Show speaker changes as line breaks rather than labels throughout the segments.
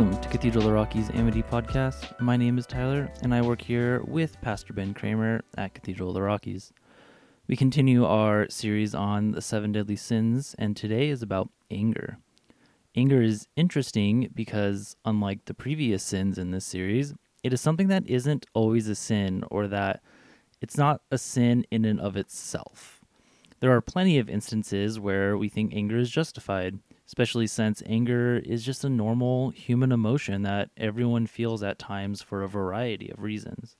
Welcome to Cathedral of the Rockies Amity Podcast. My name is Tyler, and I work here with Pastor Ben Cremer at Cathedral of the Rockies. We continue our series on the seven deadly sins, and today is about anger. Anger is interesting because, unlike the previous sins in this series, it is something that isn't always a sin or that it's not a sin in and of itself. There are plenty of instances where we think anger is justified, especially since anger is just a normal human emotion that everyone feels at times for a variety of reasons.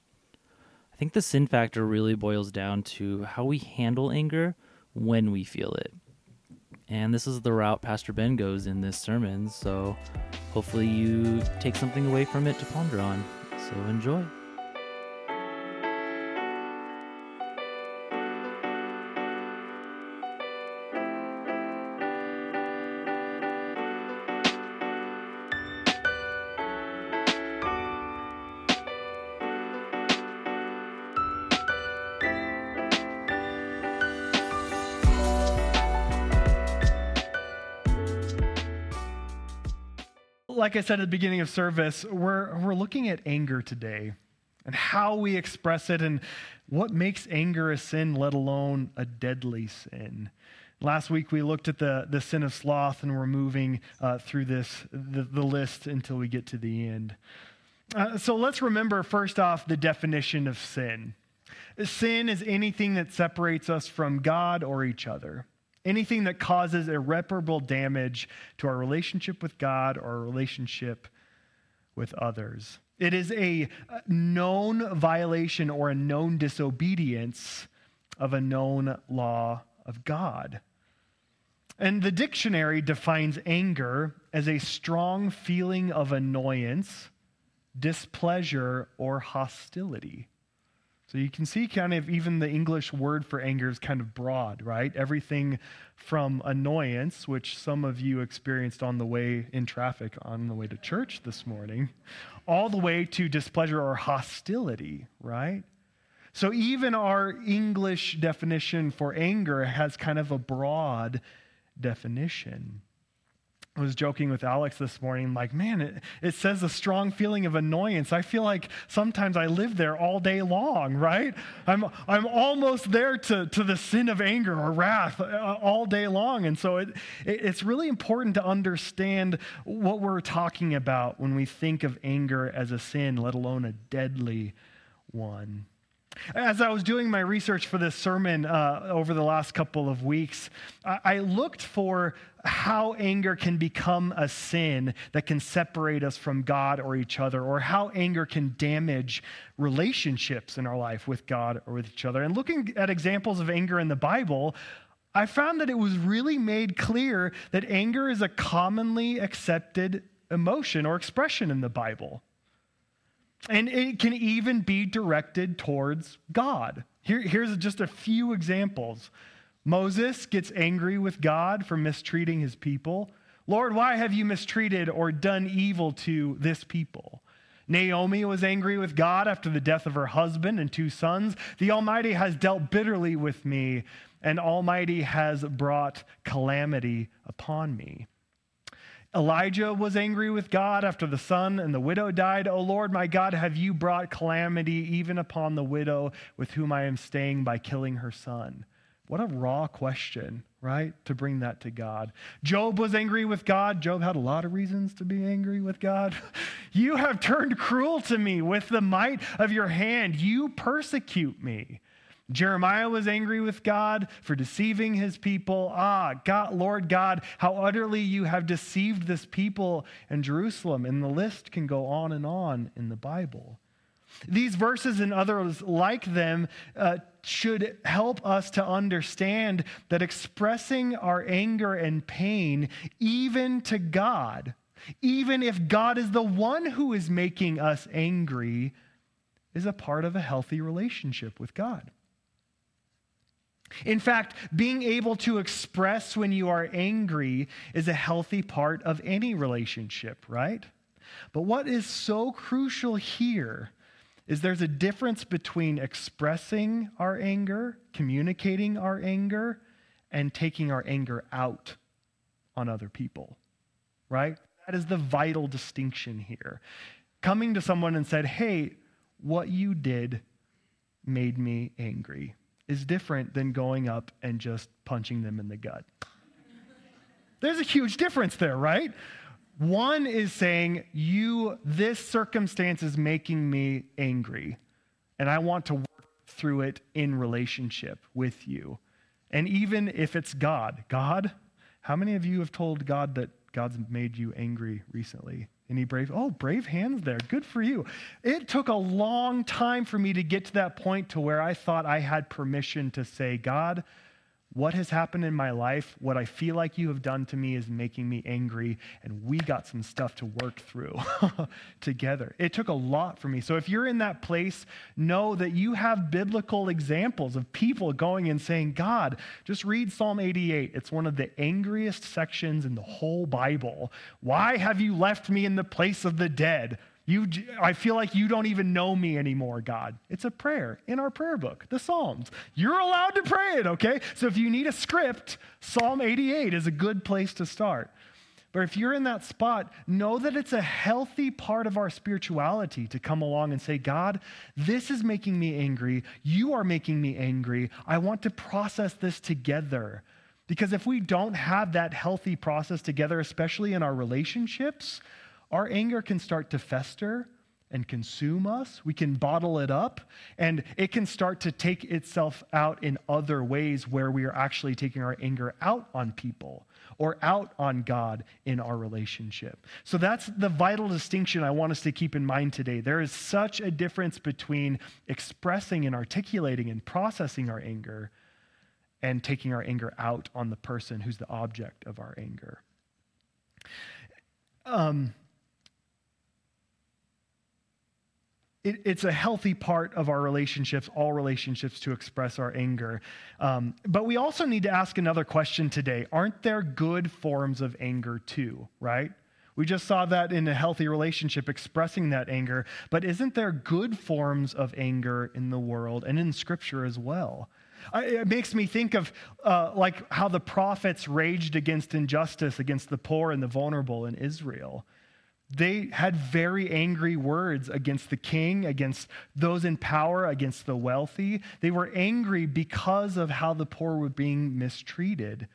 I think the sin factor really boils down to how we handle anger when we feel it. And this is the route Pastor Ben goes in this sermon, so hopefully you take something away from it to ponder on. So enjoy.
Like I said at the beginning of service, we're, we're looking at anger today and how we express it and what makes anger a sin, let alone a deadly sin. Last week we looked at the, the sin of sloth, and we're moving uh, through this the, the list until we get to the end. Uh, so let's remember first off the definition of sin. Sin is anything that separates us from God or each other. Anything that causes irreparable damage to our relationship with God or our relationship with others. It is a known violation or a known disobedience of a known law of God. And the dictionary defines anger as a strong feeling of annoyance, displeasure, or hostility. So you can see kind of even the English word for anger is kind of broad, right? Everything from annoyance, which some of you experienced on the way in traffic on the way to church this morning, all the way to displeasure or hostility, right? So even our English definition for anger has kind of a broad definition. I was joking with Alex this morning, like, man, it, it says a strong feeling of annoyance. I feel like sometimes I live there all day long, right? I'm, I'm almost there to, to the sin of anger or wrath uh, all day long. And so it, it, it's really important to understand what we're talking about when we think of anger as a sin, let alone a deadly one. As I was doing my research for this sermon uh, over the last couple of weeks, I, I looked for how anger can become a sin that can separate us from God or each other, or how anger can damage relationships in our life with God or with each other. And looking at examples of anger in the Bible, I found that it was really made clear that anger is a commonly accepted emotion or expression in the Bible. And it can even be directed towards God. Here, here's just a few examples. Moses gets angry with God for mistreating his people. Lord, why have you mistreated or done evil to this people? Naomi was angry with God after the death of her husband and two sons. The Almighty has dealt bitterly with me, and Almighty has brought calamity upon me. Elijah was angry with God after the son and the widow died. O Lord, my God, have you brought calamity even upon the widow with whom I am staying by killing her son? What a raw question, right? To bring that to God. Job was angry with God. Job had a lot of reasons to be angry with God. You have turned cruel to me with the might of your hand. You persecute me. Jeremiah was angry with God for deceiving his people. Ah, God, Lord God, how utterly you have deceived this people in Jerusalem. And the list can go on and on in the Bible. These verses and others like them uh, should help us to understand that expressing our anger and pain, even to God, even if God is the one who is making us angry, is a part of a healthy relationship with God. In fact, being able to express when you are angry is a healthy part of any relationship, right? But what is so crucial here is there's a difference between expressing our anger, communicating our anger, and taking our anger out on other people, right? That is the vital distinction here. Coming to someone and said, hey, what you did made me angry is different than going up and just punching them in the gut. There's a huge difference there, right? One is saying, you, this circumstance is making me angry, and I want to work through it in relationship with you. And even if it's God, God, how many of you have told God that God's made you angry recently? Any brave? Oh, brave hands there. Good for you. It took a long time for me to get to that point to where I thought I had permission to say, God, what has happened in my life, what I feel like you have done to me is making me angry, and we got some stuff to work through together. It took a lot for me. So if you're in that place, know that you have biblical examples of people going and saying, God, just read Psalm 88. It's one of the angriest sections in the whole Bible. Why have you left me in the place of the dead? You, I feel like you don't even know me anymore, God. It's a prayer in our prayer book, the Psalms. You're allowed to pray it, okay? So if you need a script, Psalm 88 is a good place to start. But if you're in that spot, know that it's a healthy part of our spirituality to come along and say, God, this is making me angry. You are making me angry. I want to process this together. Because if we don't have that healthy process together, especially in our relationships, our anger can start to fester and consume us. We can bottle it up, and it can start to take itself out in other ways where we are actually taking our anger out on people or out on God in our relationship. So that's the vital distinction I want us to keep in mind today. There is such a difference between expressing and articulating and processing our anger and taking our anger out on the person who's the object of our anger. Um, it, it's a healthy part of our relationships, all relationships, to express our anger. Um, but we also need to ask another question today. Aren't there good forms of anger too, right? We just saw that in a healthy relationship, expressing that anger. But isn't there good forms of anger in the world and in Scripture as well? It makes me think of uh, like how the prophets raged against injustice, against the poor and the vulnerable in Israel. They had very angry words against the king, against those in power, against the wealthy. They were angry because of how the poor were being mistreated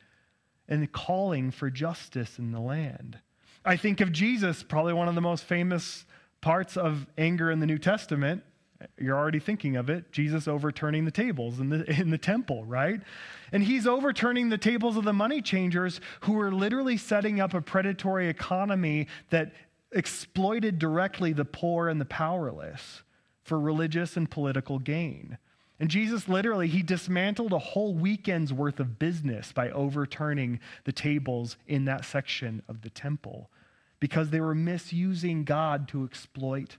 and calling for justice in the land. I think of Jesus, probably one of the most famous parts of anger in the New Testament. You're already thinking of it. Jesus overturning the tables in the, in the temple, right? And he's overturning the tables of the money changers who were literally setting up a predatory economy that exploited directly the poor and the powerless for religious and political gain. And Jesus literally, he dismantled a whole weekend's worth of business by overturning the tables in that section of the temple because they were misusing God to exploit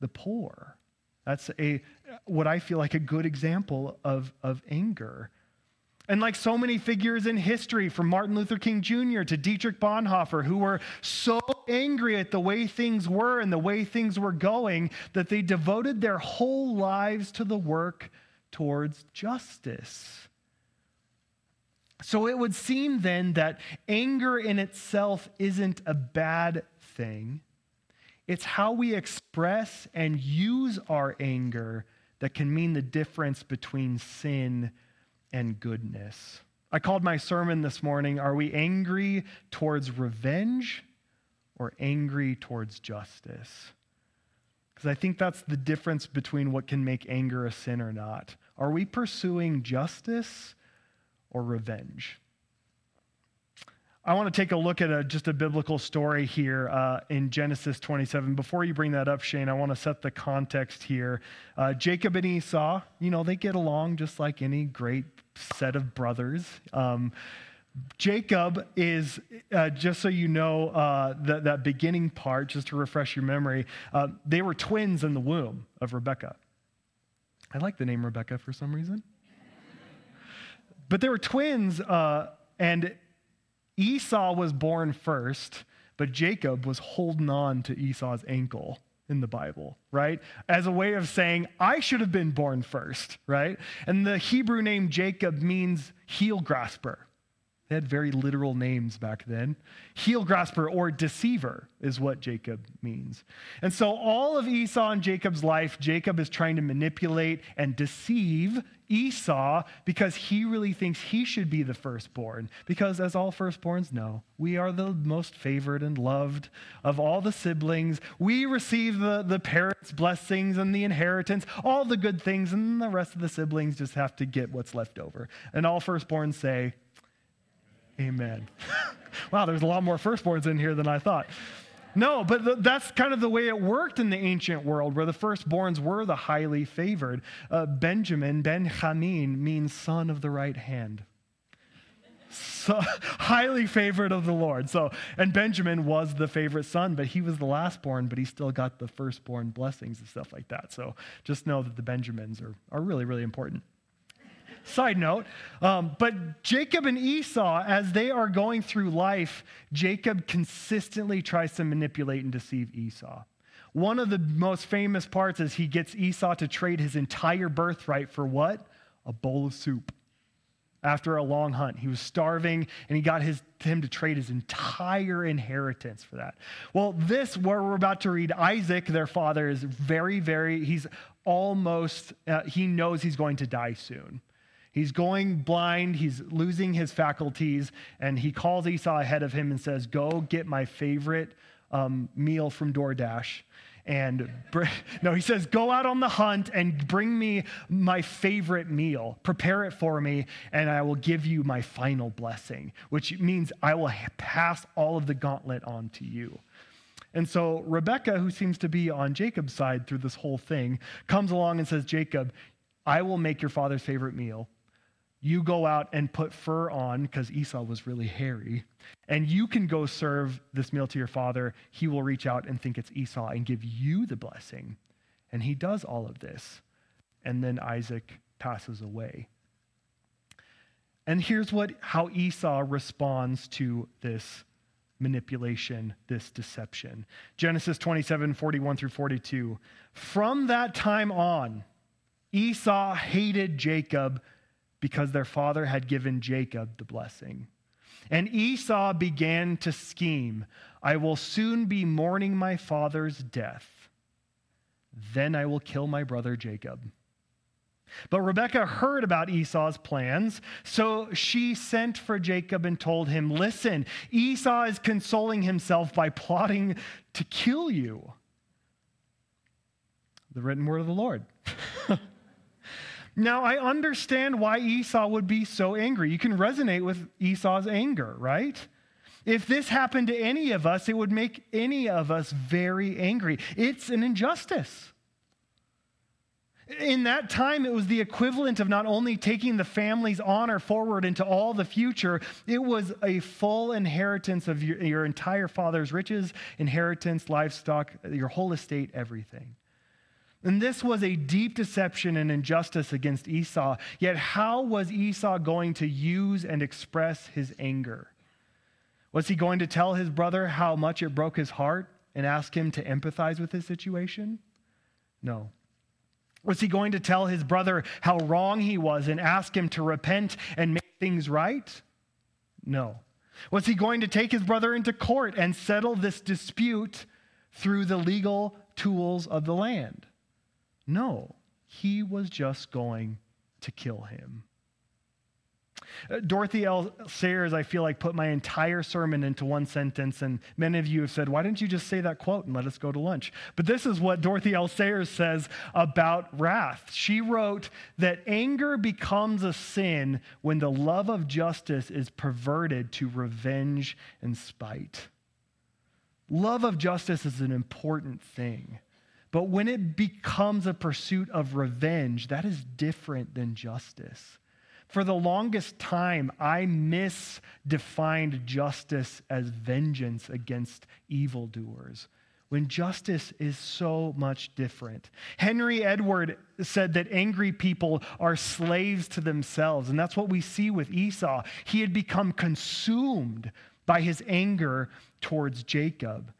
the poor. That's a what I feel like a good example of, of anger. And like so many figures in history, from Martin Luther King Jr. to Dietrich Bonhoeffer, who were so angry at the way things were and the way things were going that they devoted their whole lives to the work towards justice. So it would seem then that anger in itself isn't a bad thing. It's how we express and use our anger that can mean the difference between sin and goodness. I called my sermon this morning, Are we angry towards revenge or angry towards justice? Because I think that's the difference between what can make anger a sin or not. Are we pursuing justice or revenge? I want to take a look at a, just a biblical story here uh, in Genesis 27. Before you bring that up, Shane, I want to set the context here. Uh, Jacob and Esau, you know, they get along just like any great set of brothers. Um, Jacob is, uh, just so you know, uh, that, that beginning part, just to refresh your memory, uh, they were twins in the womb of Rebecca. I like the name Rebecca for some reason. but they were twins, uh, and Esau was born first, but Jacob was holding on to Esau's ankle in the Bible, right? As a way of saying, I should have been born first, right? And the Hebrew name Jacob means heel grasper. They had very literal names back then. Heel grasper or deceiver is what Jacob means. And so, all of Esau and Jacob's life, Jacob is trying to manipulate and deceive Esau because he really thinks he should be the firstborn. Because, as all firstborns know, we are the most favored and loved of all the siblings. We receive the, the parents' blessings and the inheritance, all the good things, and the rest of the siblings just have to get what's left over. And all firstborns say, Amen. wow, there's a lot more firstborns in here than I thought. No, but th- that's kind of the way it worked in the ancient world, where the firstborns were the highly favored. Uh, Benjamin, Benjamin, means son of the right hand. So, highly favored of the Lord. So, and Benjamin was the favorite son, but he was the lastborn, but he still got the firstborn blessings and stuff like that. So, just know that the Benjamins are, are really, really important. Side note, um, but Jacob and Esau, as they are going through life, Jacob consistently tries to manipulate and deceive Esau. One of the most famous parts is he gets Esau to trade his entire birthright for what? A bowl of soup. After a long hunt, he was starving and he got his, him to trade his entire inheritance for that. Well, this, where we're about to read, Isaac, their father, is very, very, he's almost, uh, he knows he's going to die soon. He's going blind, he's losing his faculties, and he calls Esau ahead of him and says, Go get my favorite um, meal from DoorDash. And br- no, he says, Go out on the hunt and bring me my favorite meal. Prepare it for me, and I will give you my final blessing, which means I will pass all of the gauntlet on to you. And so Rebecca, who seems to be on Jacob's side through this whole thing, comes along and says, Jacob, I will make your father's favorite meal you go out and put fur on because Esau was really hairy, and you can go serve this meal to your father. He will reach out and think it's Esau and give you the blessing. And he does all of this. And then Isaac passes away. And here's what how Esau responds to this manipulation, this deception. Genesis 27, 41 through 42. From that time on, Esau hated Jacob because their father had given Jacob the blessing. And Esau began to scheme I will soon be mourning my father's death. Then I will kill my brother Jacob. But Rebekah heard about Esau's plans, so she sent for Jacob and told him, Listen, Esau is consoling himself by plotting to kill you. The written word of the Lord. Now, I understand why Esau would be so angry. You can resonate with Esau's anger, right? If this happened to any of us, it would make any of us very angry. It's an injustice. In that time, it was the equivalent of not only taking the family's honor forward into all the future, it was a full inheritance of your, your entire father's riches, inheritance, livestock, your whole estate, everything. And this was a deep deception and injustice against Esau. Yet, how was Esau going to use and express his anger? Was he going to tell his brother how much it broke his heart and ask him to empathize with his situation? No. Was he going to tell his brother how wrong he was and ask him to repent and make things right? No. Was he going to take his brother into court and settle this dispute through the legal tools of the land? No, he was just going to kill him. Uh, Dorothy L. Sayers, I feel like, put my entire sermon into one sentence, and many of you have said, Why didn't you just say that quote and let us go to lunch? But this is what Dorothy L. Sayers says about wrath. She wrote that anger becomes a sin when the love of justice is perverted to revenge and spite. Love of justice is an important thing. But when it becomes a pursuit of revenge, that is different than justice. For the longest time, I misdefined justice as vengeance against evildoers, when justice is so much different. Henry Edward said that angry people are slaves to themselves, and that's what we see with Esau. He had become consumed by his anger towards Jacob.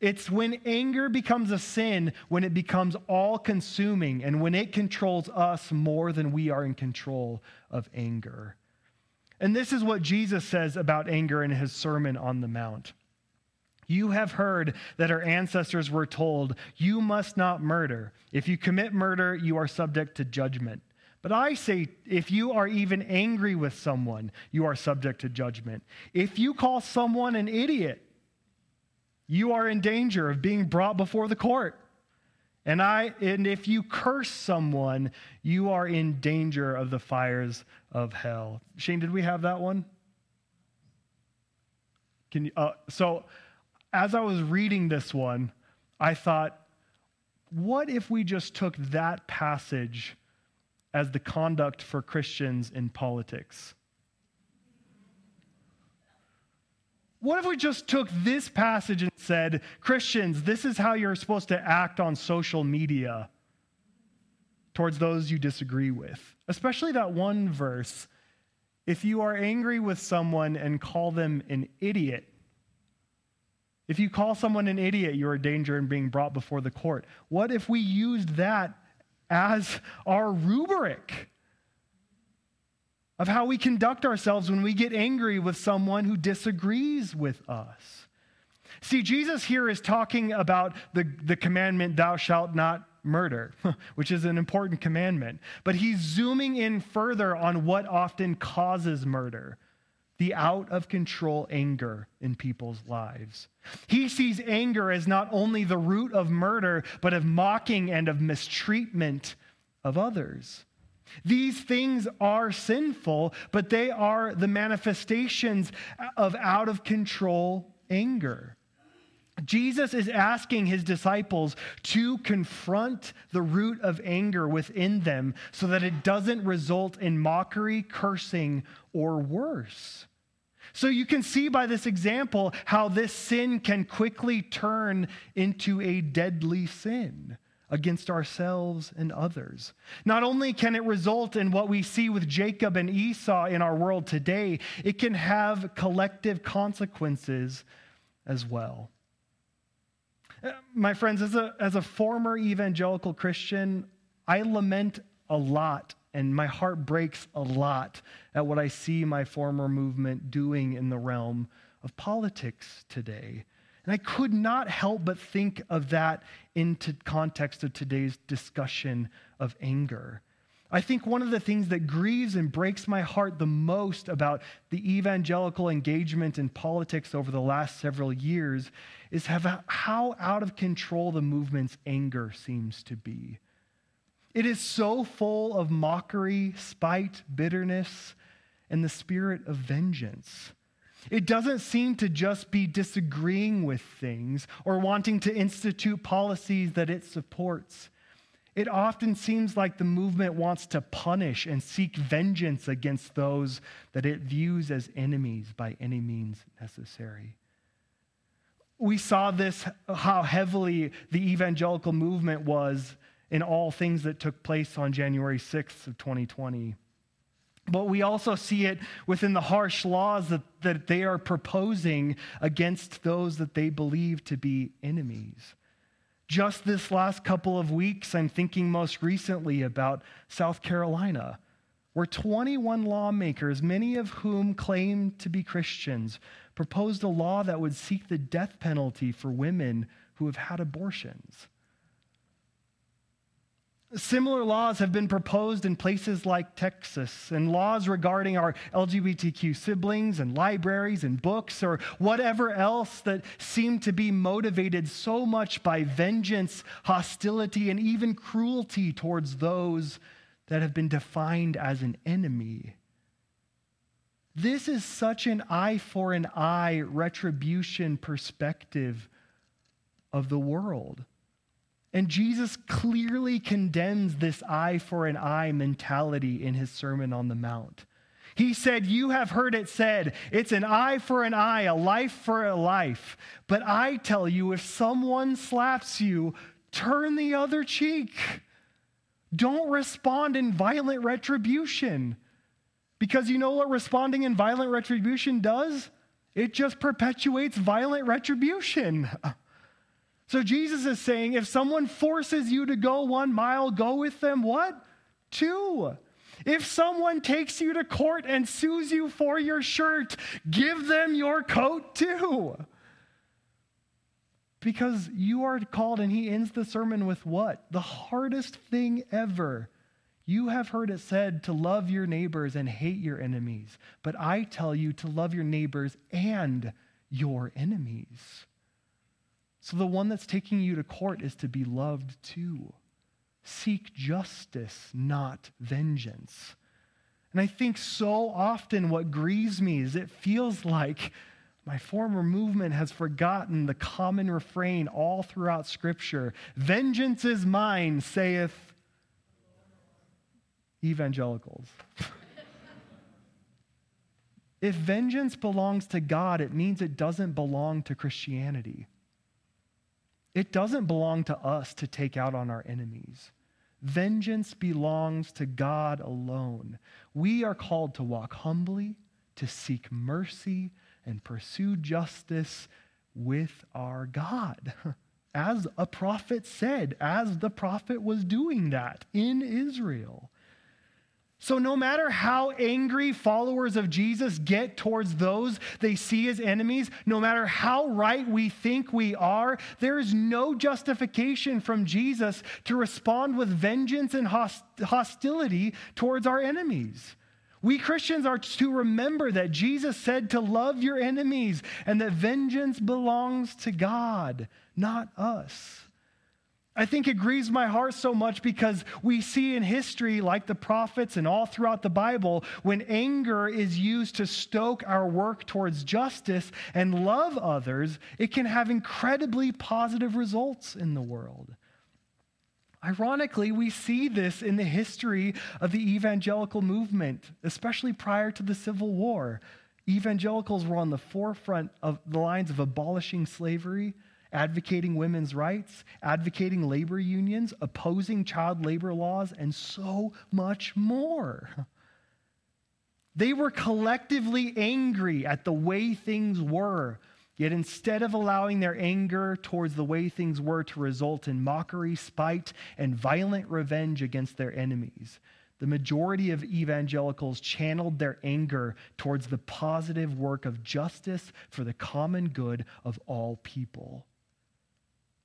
It's when anger becomes a sin, when it becomes all consuming, and when it controls us more than we are in control of anger. And this is what Jesus says about anger in his Sermon on the Mount. You have heard that our ancestors were told, You must not murder. If you commit murder, you are subject to judgment. But I say, if you are even angry with someone, you are subject to judgment. If you call someone an idiot, you are in danger of being brought before the court. And I and if you curse someone, you are in danger of the fires of hell. Shane, did we have that one? Can you uh, so as I was reading this one, I thought what if we just took that passage as the conduct for Christians in politics? What if we just took this passage and said, Christians, this is how you're supposed to act on social media towards those you disagree with? Especially that one verse. If you are angry with someone and call them an idiot, if you call someone an idiot, you're in danger in being brought before the court. What if we used that as our rubric of how we conduct ourselves when we get angry with someone who disagrees with us. See, Jesus here is talking about the, the commandment, thou shalt not murder, which is an important commandment. But he's zooming in further on what often causes murder the out of control anger in people's lives. He sees anger as not only the root of murder, but of mocking and of mistreatment of others. These things are sinful, but they are the manifestations of out of control anger. Jesus is asking his disciples to confront the root of anger within them so that it doesn't result in mockery, cursing, or worse. So you can see by this example how this sin can quickly turn into a deadly sin against ourselves and others. Not only can it result in what we see with Jacob and Esau in our world today, it can have collective consequences as well. My friends, as a, as a former evangelical Christian, I lament a lot and my heart breaks a lot at what I see my former movement doing in the realm of politics today. And I could not help but think of that into context of today's discussion of anger. I think one of the things that grieves and breaks my heart the most about the evangelical engagement in politics over the last several years is how out of control the movement's anger seems to be. It is so full of mockery, spite, bitterness, and the spirit of vengeance. It doesn't seem to just be disagreeing with things or wanting to institute policies that it supports. It often seems like the movement wants to punish and seek vengeance against those that it views as enemies by any means necessary. We saw this, how heavily the evangelical movement was in all things that took place on January 6th of 2020. But we also see it within the harsh laws that, that they are proposing against those that they believe to be enemies. Just this last couple of weeks, I'm thinking most recently about South Carolina, where 21 lawmakers, many of whom claim to be Christians, proposed a law that would seek the death penalty for women who have had abortions. Similar laws have been proposed in places like Texas, and laws regarding our LGBTQ siblings and libraries and books or whatever else that seem to be motivated so much by vengeance, hostility, and even cruelty towards those that have been defined as an enemy. This is such an eye for an eye retribution perspective of the world. And Jesus clearly condemns this eye for an eye mentality in his Sermon on the Mount. He said, You have heard it said, it's an eye for an eye, a life for a life. But I tell you, if someone slaps you, turn the other cheek. Don't respond in violent retribution. Because you know what responding in violent retribution does? It just perpetuates violent retribution. So Jesus is saying if someone forces you to go one mile, go with them what? Two. If someone takes you to court and sues you for your shirt, give them your coat too. Because you are called, and he ends the sermon with what? The hardest thing ever. You have heard it said to love your neighbors and hate your enemies. But I tell you to love your neighbors and your enemies. So the one that's taking you to court is to be loved too. Seek justice, not vengeance. And I think so often what grieves me is it feels like my former movement has forgotten the common refrain all throughout Scripture Vengeance is mine, saith evangelicals. if vengeance belongs to God, it means it doesn't belong to Christianity. It doesn't belong to us to take out on our enemies. Vengeance belongs to God alone. We are called to walk humbly, to seek mercy, and pursue justice with our God. As a prophet said, as the prophet was doing that in Israel. So, no matter how angry followers of Jesus get towards those they see as enemies, no matter how right we think we are, there is no justification from Jesus to respond with vengeance and hostility towards our enemies. We Christians are to remember that Jesus said to love your enemies and that vengeance belongs to God, not us. I think it grieves my heart so much because we see in history, like the prophets and all throughout the Bible, when anger is used to stoke our work towards justice and love others, it can have incredibly positive results in the world. Ironically, we see this in the history of the evangelical movement, especially prior to the Civil War. Evangelicals were on the forefront of the lines of abolishing slavery advocating women's rights, advocating labor unions, opposing child labor laws, and so much more. They were collectively angry at the way things were. Yet instead of allowing their anger towards the way things were to result in mockery, spite, and violent revenge against their enemies, the majority of evangelicals channeled their anger towards the positive work of justice for the common good of all people.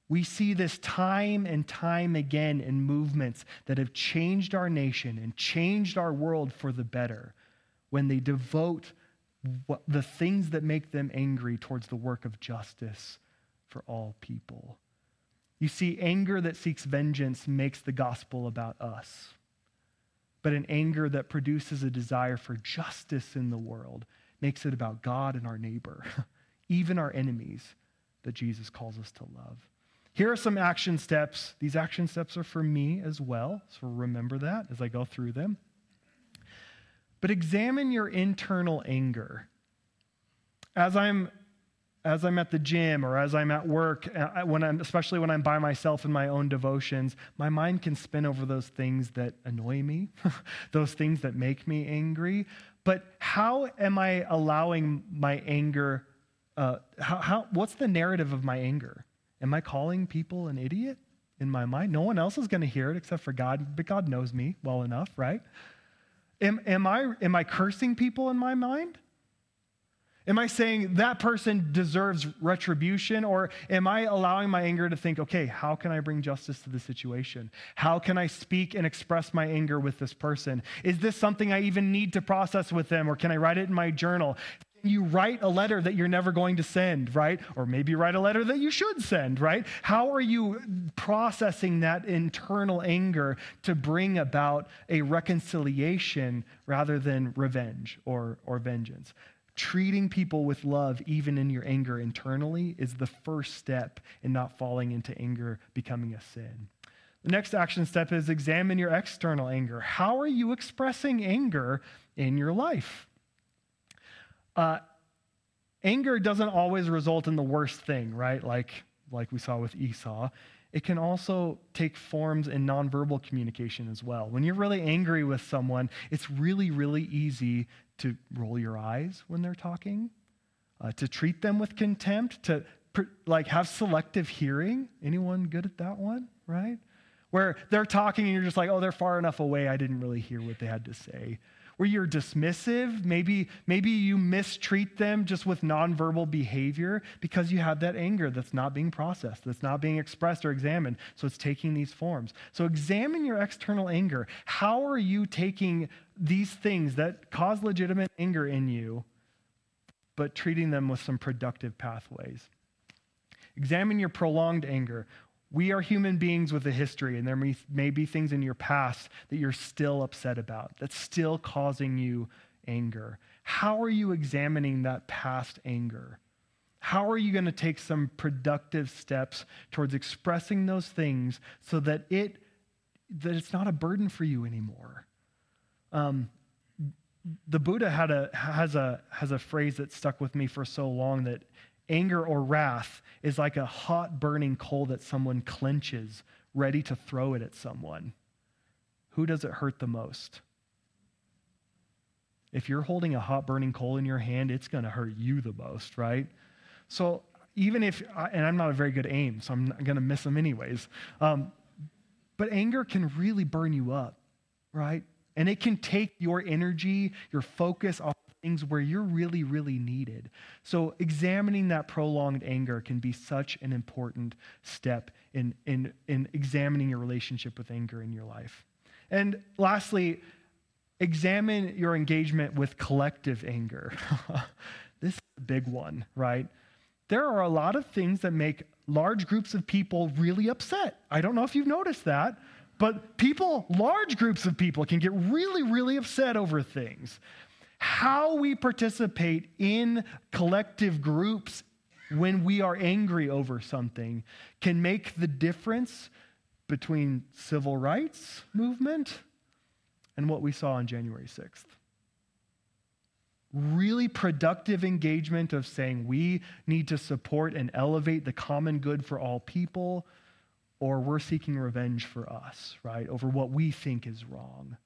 We see this time and time again in movements that have changed our nation and changed our world for the better when they devote the things that make them angry towards the work of justice for all people. You see, anger that seeks vengeance makes the gospel about us. But an anger that produces a desire for justice in the world makes it about God and our neighbor, even our enemies that Jesus calls us to love. Here are some action steps. These action steps are for me as well, so remember that as I go through them. But examine your internal anger. As I'm as I'm at the gym or as I'm at work, uh, when I'm, especially when I'm by myself in my own devotions, my mind can spin over those things that annoy me, those things that make me angry. But how am I allowing my anger? Uh, how, how, what's the narrative of my anger? Am I calling people an idiot in my mind? No one else is going to hear it except for God, but God knows me well enough, right? Am, am, I, am I cursing people in my mind? Am I saying that person deserves retribution? Or am I allowing my anger to think, okay, how can I bring justice to the situation? How can I speak and express my anger with this person? Is this something I even need to process with them? Or can I write it in my journal? You write a letter that you're never going to send, right? Or maybe write a letter that you should send, right? How are you processing that internal anger to bring about a reconciliation rather than revenge or, or vengeance? Treating people with love, even in your anger internally, is the first step in not falling into anger becoming a sin. The next action step is examine your external anger. How are you expressing anger in your life? Uh, anger doesn't always result in the worst thing, right? Like, like we saw with Esau. It can also take forms in nonverbal communication as well. When you're really angry with someone, it's really, really easy to roll your eyes when they're talking, uh, to treat them with contempt, to like have selective hearing. Anyone good at that one, right? where they're talking and you're just like, oh, they're far enough away, I didn't really hear what they had to say. Where you're dismissive, maybe, maybe you mistreat them just with nonverbal behavior because you have that anger that's not being processed, that's not being expressed or examined. So it's taking these forms. So examine your external anger. How are you taking these things that cause legitimate anger in you, but treating them with some productive pathways? Examine your prolonged anger. We are human beings with a history, and there may, may be things in your past that you're still upset about, that's still causing you anger. How are you examining that past anger? How are you going to take some productive steps towards expressing those things so that it that it's not a burden for you anymore? Um, the Buddha had a, has, a, has a phrase that stuck with me for so long that Anger or wrath is like a hot burning coal that someone clenches, ready to throw it at someone. Who does it hurt the most? If you're holding a hot burning coal in your hand, it's going to hurt you the most, right? So even if, and I'm not a very good aim, so I'm going to miss them anyways. Um, but anger can really burn you up, right? And it can take your energy, your focus off things where you're really, really needed. So, examining that prolonged anger can be such an important step in, in, in examining your relationship with anger in your life. And lastly, examine your engagement with collective anger. this is a big one, right? There are a lot of things that make large groups of people really upset. I don't know if you've noticed that, but people, large groups of people, can get really, really upset over things how we participate in collective groups when we are angry over something can make the difference between civil rights movement and what we saw on January 6th. Really productive engagement of saying we need to support and elevate the common good for all people, or we're seeking revenge for us, right, over what we think is wrong.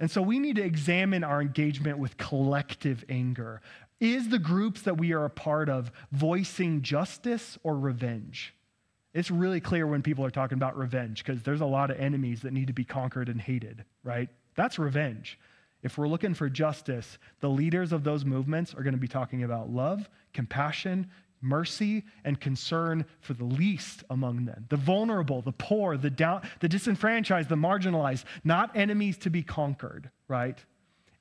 And so we need to examine our engagement with collective anger. Is the groups that we are a part of voicing justice or revenge? It's really clear when people are talking about revenge because there's a lot of enemies that need to be conquered and hated, right? That's revenge. If we're looking for justice, the leaders of those movements are going to be talking about love, compassion, mercy and concern for the least among them the vulnerable the poor the down the disenfranchised the marginalized not enemies to be conquered right?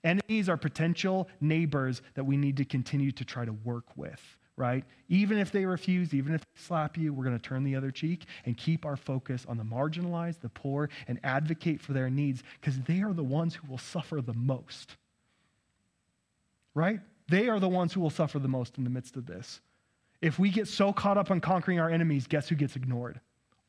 Enemies are potential neighbors that we need to continue to try to work with right? Even if they refuse even if they slap you we're going to turn the other cheek and keep our focus on the marginalized the poor and advocate for their needs because they are the ones who will suffer the most right? They are the ones who will suffer the most in the midst of this if we get so caught up on conquering our enemies, guess who gets ignored?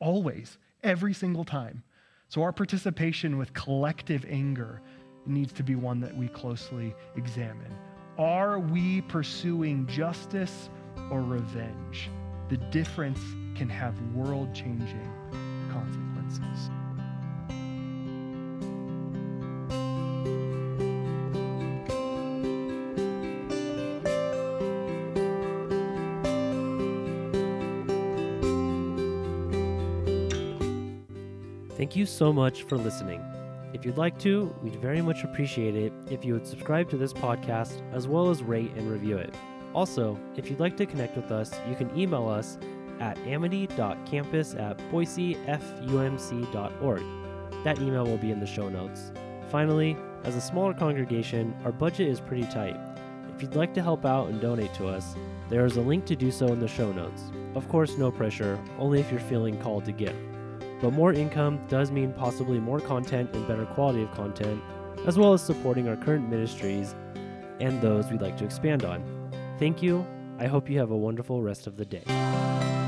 Always, every single time. So our participation with collective anger needs to be one that we closely examine. Are we pursuing justice or revenge? The difference can have world changing consequences.
Thank you so much for listening. If you'd like to, we'd very much appreciate it if you would subscribe to this podcast as well as rate and review it. Also, if you'd like to connect with us, you can email us at amity.campus at boisefumc.org. That email will be in the show notes. Finally, as a smaller congregation, our budget is pretty tight. If you'd like to help out and donate to us, there is a link to do so in the show notes. Of course, no pressure, only if you're feeling called to give. But more income does mean possibly more content and better quality of content, as well as supporting our current ministries and those we'd like to expand on. Thank you. I hope you have a wonderful rest of the day.